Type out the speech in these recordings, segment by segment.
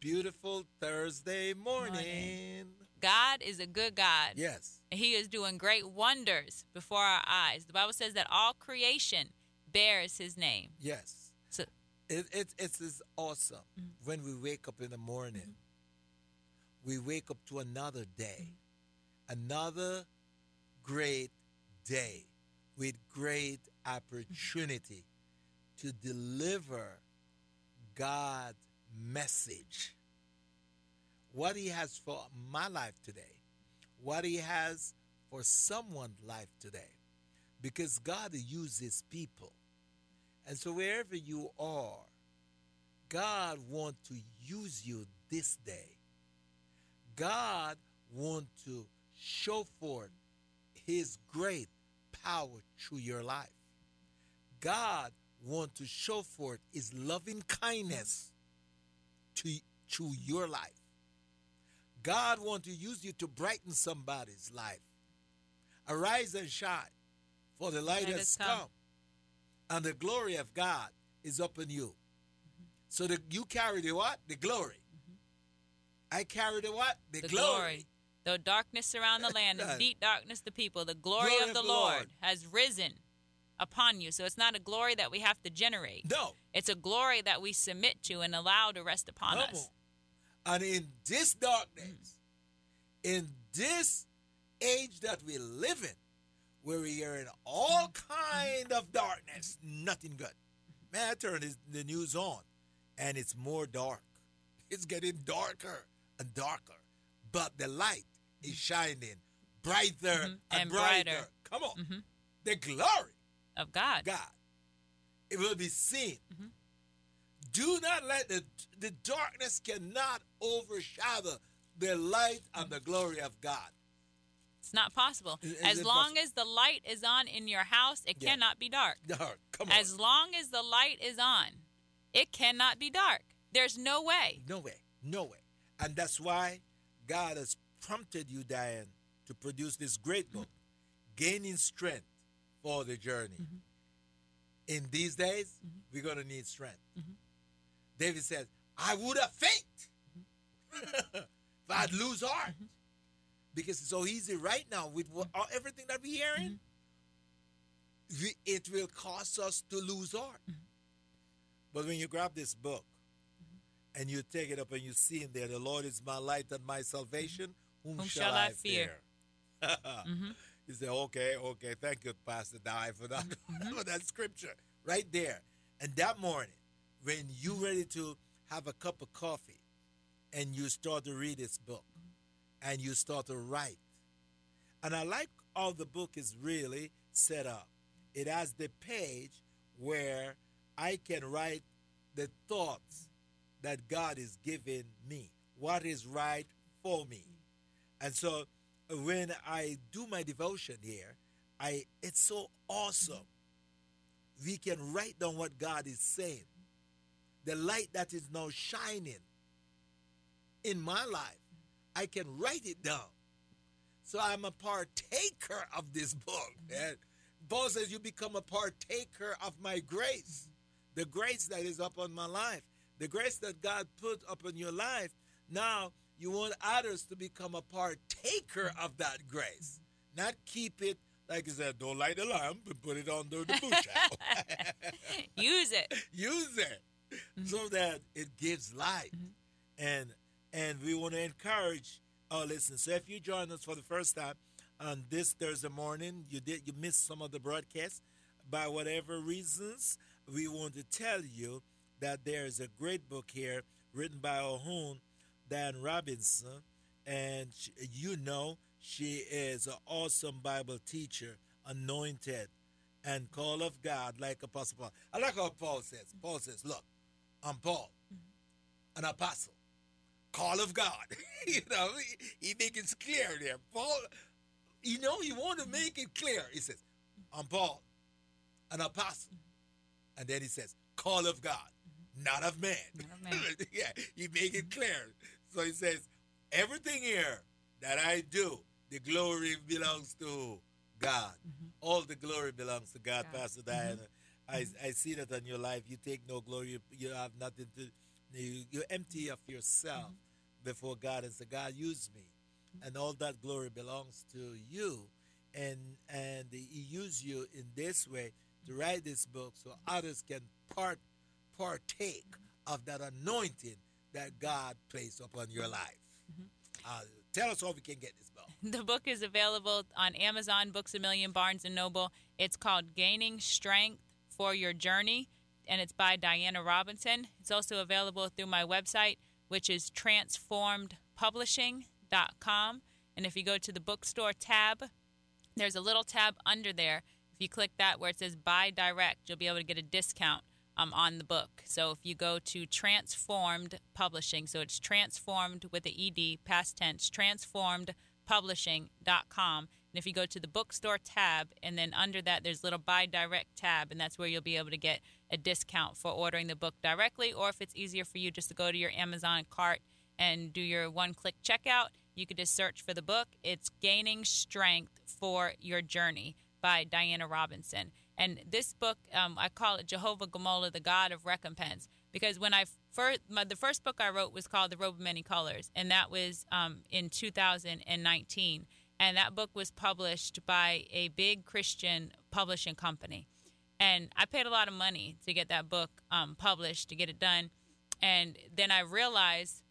beautiful Thursday morning. morning. God is a good God. Yes. And He is doing great wonders before our eyes. The Bible says that all creation bears His name. Yes. So it, it, it's awesome mm-hmm. when we wake up in the morning. Mm-hmm. We wake up to another day, mm-hmm. another great day with great opportunity to deliver God's message. What He has for my life today, what He has for someone's life today. Because God uses people. And so wherever you are, God wants to use you this day. God wants to show forth his great power through your life. God wants to show forth his loving kindness to, to your life. God wants to use you to brighten somebody's life. Arise and shine, for the light, has come. come. and the glory of God is upon you. Mm-hmm. So that you carry the what? The glory. Mm-hmm. I carry the what? The, the glory. glory. Though darkness surround the land and deep darkness the people, the glory, glory of, the, of the Lord, Lord has risen upon you. So it's not a glory that we have to generate. No. It's a glory that we submit to and allow to rest upon Come us. On. And in this darkness, mm. in this age that we live in, where we are in all kind of darkness, nothing good. Man, I turn the news on, and it's more dark. It's getting darker and darker. But the light is shining brighter mm-hmm. and, and, brighter. brighter. Come on. Mm-hmm. The glory of God. God. It will be seen. Mm-hmm. Do not let the, the darkness cannot overshadow the light and the glory of God. It's not possible. Is, as long possible? as the light is on in your house, it yeah. cannot be dark. Dark. Come on. As long as the light is on, it cannot be dark. There's no way. No way. No way. And that's why God has prompted you, Diane, to produce this great book, Gaining Strength for the Journey. Mm-hmm. In these days, mm-hmm. we're going to need strength. Mm-hmm. David says, I would have faint mm-hmm. if I'd lose heart. Mm-hmm. Because it's so easy right now with what, everything that we're hearing. Mm-hmm. We, it will cause us to lose heart. But when you grab this book, and you take it up and you see in there, the Lord is my light and my salvation. Whom, Whom shall, shall, I fear? fear? mm-hmm. You say, okay, okay, thank you, Pastor Di, for that, mm-hmm. for that scripture right there. And that morning, when you ready to have a cup of coffee and you start to read this book and you start to write. And I like how the book is really set up. It has the page where I can write the thoughts that God is giving me, what is right for me. And so when I do my devotion here, I it's so awesome. We can write down what God is saying. The light that is now shining in my life, I can write it down. So I'm a partaker of this book. Mm-hmm. And Paul says, You become a partaker of my grace, the grace that is upon my life the grace that God put upon your life, now you want others to become a partaker of that grace. Not keep it, like I said, don't light the lamp and put it under the bushel. Use it. Use it mm-hmm. so that it gives light. Mm-hmm. And and we want to encourage our listeners. So if you join us for the first time on this Thursday morning, you did you missed some of the broadcast by whatever reasons, we want to tell you that there is a great book here written by Ohun Dan Robinson, and she, you know she is an awesome Bible teacher, anointed, and call of God like Apostle Paul. I like how Paul says. Paul says, "Look, I'm Paul, mm-hmm. an apostle, call of God." you know, he, he make it clear there. Paul, you know, he want to make it clear. He says, mm-hmm. I'm Paul, an apostle. Mm-hmm. And then he says, call of God, mm-hmm. not of man. Not of man. yeah, he make it clear. So he says, everything here that I do, the glory belongs to God. Mm-hmm. All the glory belongs to God, God. Pastor mm-hmm. Diana. I, I see that on your life. You take no glory. You, you have nothing to. You, you're empty mm-hmm. of yourself before God and say, God, use me, and all that glory belongs to you. And and He used you in this way to write this book so others can part partake of that anointing that God placed upon your life. Uh, tell us how we can get this book. The book is available on Amazon, Books a Million, Barnes and Noble. It's called Gaining Strength for Your Journey, and it's by Diana Robinson. It's also available through my website, which is transformedpublishing.com. And if you go to the bookstore tab, there's a little tab under there. If you click that where it says buy direct, you'll be able to get a discount um, on the book. So if you go to Transformed Publishing, so it's transformed with the ED, past tense, transformedpublishing.com. And if you go to the bookstore tab, and then under that, there's a little buy direct tab, and that's where you'll be able to get a discount for ordering the book directly. Or if it's easier for you just to go to your Amazon cart and do your one click checkout, you could just search for the book. It's Gaining Strength for Your Journey by Diana Robinson. And this book, um, I call it Jehovah Gamola, the God of Recompense, because when I first, my, the first book I wrote was called The Robe of Many Colors, and that was um, in 2019. And that book was published by a big Christian publishing company. And I paid a lot of money to get that book um, published, to get it done. And then I realized,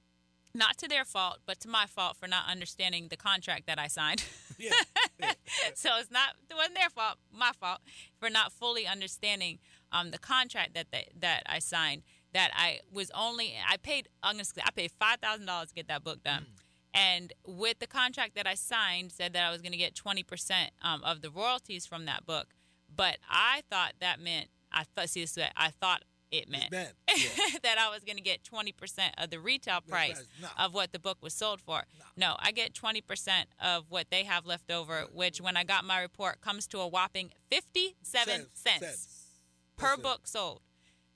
not to their fault, but to my fault for not understanding the contract that I signed. Yeah. so it's not it wasn't their fault, my fault for not fully understanding um, the contract that they, that I signed. That I was only I paid honestly I paid five thousand dollars to get that book done, and with the contract that I signed said that I was going to get twenty percent um, of the royalties from that book. But I thought that meant I thought see this way, I thought it meant yeah. that I was going to get twenty percent of the retail price no. of what the book was sold for. No, I get 20% of what they have left over, which when I got my report comes to a whopping 57 cents, per That's it. book sold.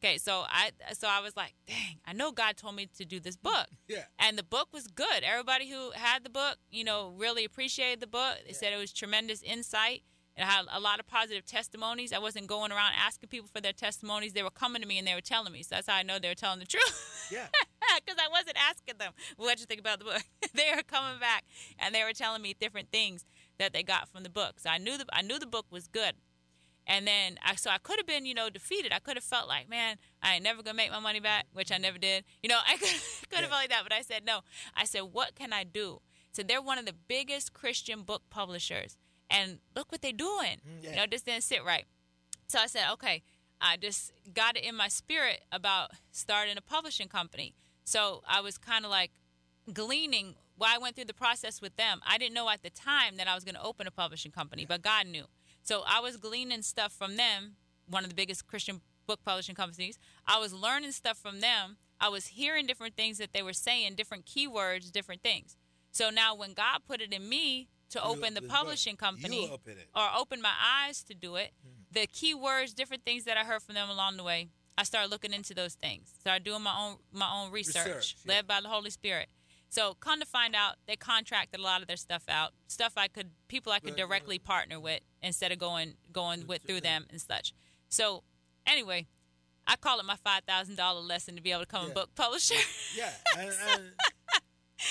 Okay, so I so I was like, dang, I know God told me to do this book. Yeah. And the book was good. Everybody who had the book, you know, really appreciated the book. They said it was tremendous insight. It had a lot of positive testimonies. I wasn't going around asking people for their testimonies. They were coming to me and they were telling me. So that's how I know they were telling the truth. Yeah. because I wasn't asking them what you think about the book. they were coming back and they were telling me different things that they got from the book. So I knew the I knew the book was good. And then I so I could have been you know defeated. I could have felt like man I ain't never gonna make my money back, which I never did. You know I could could have Yeah. felt like that, but I said no. I said what can I do? So they're one of the biggest Christian book publishers, and look what they're doing. Mm, yeah. You know this didn't sit right. So I said, okay, I just got it in my spirit about starting a publishing company. So I was kind of like gleaning while I went through the process with them. I didn't know at the time that I was going to open a publishing company, but God knew. So I was gleaning stuff from them, one of the biggest Christian book publishing companies. I was learning stuff from them. I was hearing different things that they were saying, different keywords, different things. So now when God put it in me to You open the publishing company, open or open my eyes to do it, the keywords, different things that I heard from them along the way, I started looking into those things. Started doing my own my own research, Research, yeah. led by the Holy Spirit. So come to find out, they contracted a lot of their stuff out, stuff I could people I could directly partner with instead of going going with through them and such. So anyway, I call it my five thousand dollar lesson to be able to become Yeah. a book publisher. Yeah.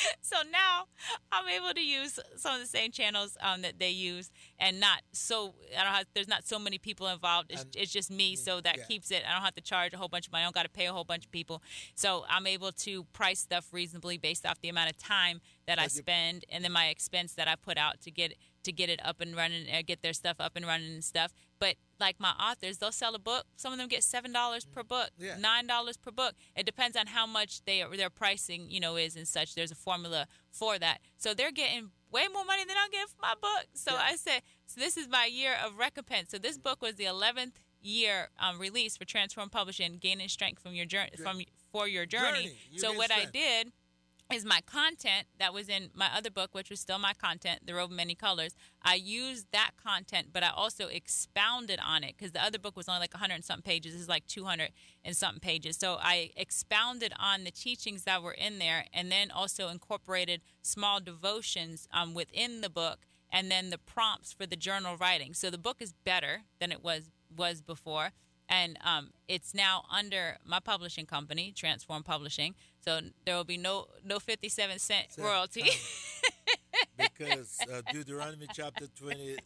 so now I'm able to use some of the same channels um, that they use, and not so I don't have. There's not so many people involved. It's, And- it's just me, so that yeah. keeps it. I don't have to charge a whole bunch of money. I don't got to pay a whole bunch of people. So I'm able to price stuff reasonably based off the amount of time that I spend, and then my expense that I put out to get to get it up and running, uh, get their stuff up and running and stuff. But like my authors, they'll sell a book. Some of them get seven dollars per book, Yeah. nine dollars per book. It depends on how much they their pricing, you know, is and such. There's a formula for that. So they're getting way more money than I'm getting for my book. So Yeah. I said, so this is my year of recompense. So this book was the 11th year um, release for Transform Publishing, gaining strength from your journey from for your journey. Journey. You so what I did is my content that was in my other book, which was still my content, The Robe of Many Colors. I used that content, but I also expounded on it because the other book was only like 100 and something pages. This is like 200 and something pages. So I expounded on the teachings that were in there and then also incorporated small devotions um, within the book and then the prompts for the journal writing. So the book is better than it was was before and um, it's now under my publishing company, Transform Publishing. So there will be no no fifty seven cent royalty. because uh, Deuteronomy chapter twenty,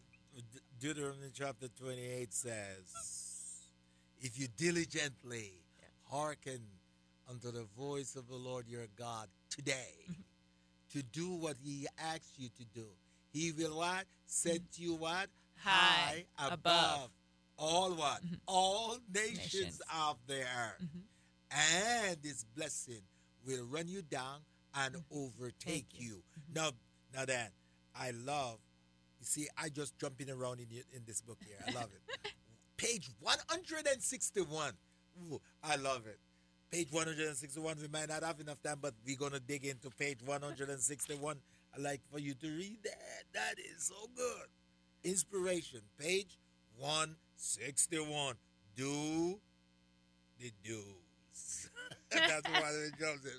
Deuteronomy chapter twenty eight says, "If you diligently hearken unto the voice of the Lord your God today, mm-hmm. to do what He asks you to do, He will what set mm-hmm. you what high, high above, above all what? Mm-hmm. All nations, nations, of the earth. Mm-hmm. And this blessing will run you down and mm-hmm. overtake you. you. Mm-hmm. Now, now then, I love, you see, I just jumping around in, in this book here. I love it. Page 161. Ooh, I love it. Page 161, we might not have enough time, but we're going to dig into page 161. I like for you to read that. That is so good. Inspiration, page 161. 61. Do the do's. That's why they Joseph.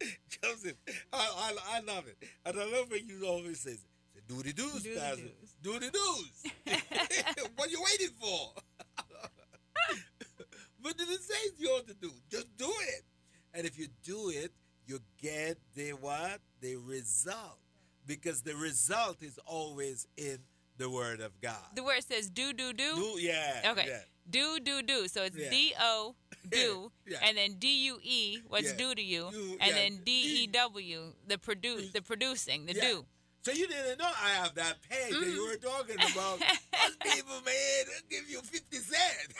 Joseph, I, I, I love it. And I love when you always say, do the do's, do Pastor. The do's. Do the do's. what you waiting for? but did it says you ought to do. Just do it. And if you do it, you get the what? The result. Because the result is always in the word of God. The word says do, do, do? Do, yeah. Okay. Yeah. Do, do, do. So it's yeah. D O, do, yeah. and then D U E, what's due to you, and then D E W, the produce, the producing, the do. So you didn't know I have that page mm. that you were talking about. People, man, give you 50 cents.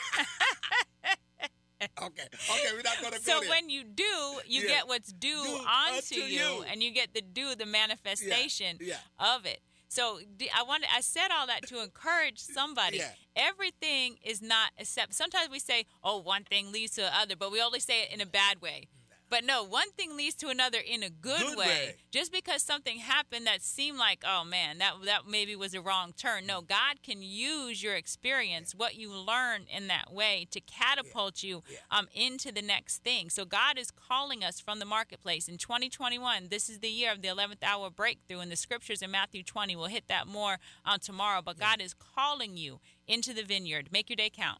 okay, okay, we're not gonna So when you do, you get what's due, due onto you, you, and you get the do, the manifestation of it. So I wanted, I said all that to encourage somebody. Yeah. Everything is not accept. Sometimes we say, "Oh, one thing leads to the other," but we only say it in a bad way. But no, one thing leads to another in a good, good way. way. Just because something happened that seemed like, oh man, that that maybe was a wrong turn. No, God can use your experience, what you learn in that way, to catapult you um, into the next thing. So God is calling us from the marketplace in 2021. This is the year of the 11th hour breakthrough, and the scriptures in Matthew 20. We'll hit that more on tomorrow. But God is calling you into the vineyard. Make your day count.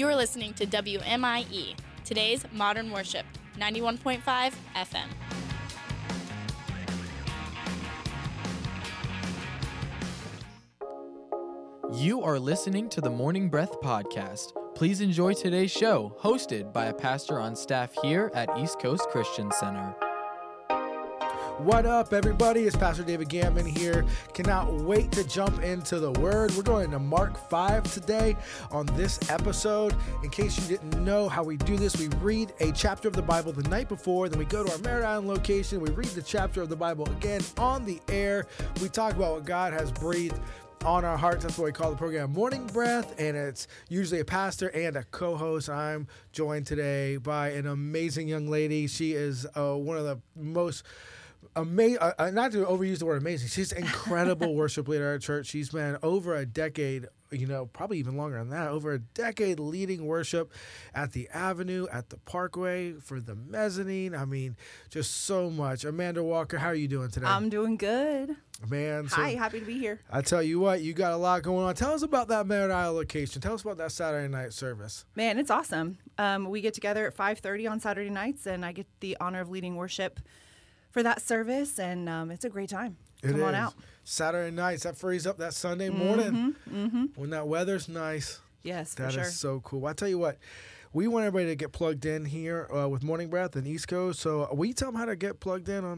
You are listening to WMIE, today's modern worship, 91.5 FM. You are listening to the Morning Breath Podcast. Please enjoy today's show, hosted by a pastor on staff here at East Coast Christian Center. What up, everybody? It's Pastor David Gammon here. Cannot wait to jump into the Word. We're going to Mark 5 today on this episode. In case you didn't know how we do this, we read a chapter of the Bible the night before, then we go to our Merritt Island location, we read the chapter of the Bible again on the air. We talk about what God has breathed on our hearts. That's what we call the program Morning Breath, and it's usually a pastor and a co host. I'm joined today by an amazing young lady. She is uh, one of the most amazing. Uh, uh, not to overuse the word amazing. She's incredible worship leader at our church. She's been over a decade, you know, probably even longer than that, over a decade leading worship at the Avenue, at the Parkway, for the mezzanine. I mean, just so much. Amanda Walker, how are you doing today? I'm doing good. Man, so hi, happy to be here. I tell you what, you got a lot going on. Tell us about that Merritt Island location. Tell us about that Saturday night service. Man, it's awesome. Um, we get together at 5:30 on Saturday nights, and I get the honor of leading worship for that service, and um, it's a great time. It Come is. on out. Saturday nights, that frees up that Sunday morning mm-hmm, mm-hmm. when that weather's nice. Yes, that sure. is so cool. I tell you what, we want everybody to get plugged in here uh, with Morning Breath and East Coast. So, you tell them how to get plugged in on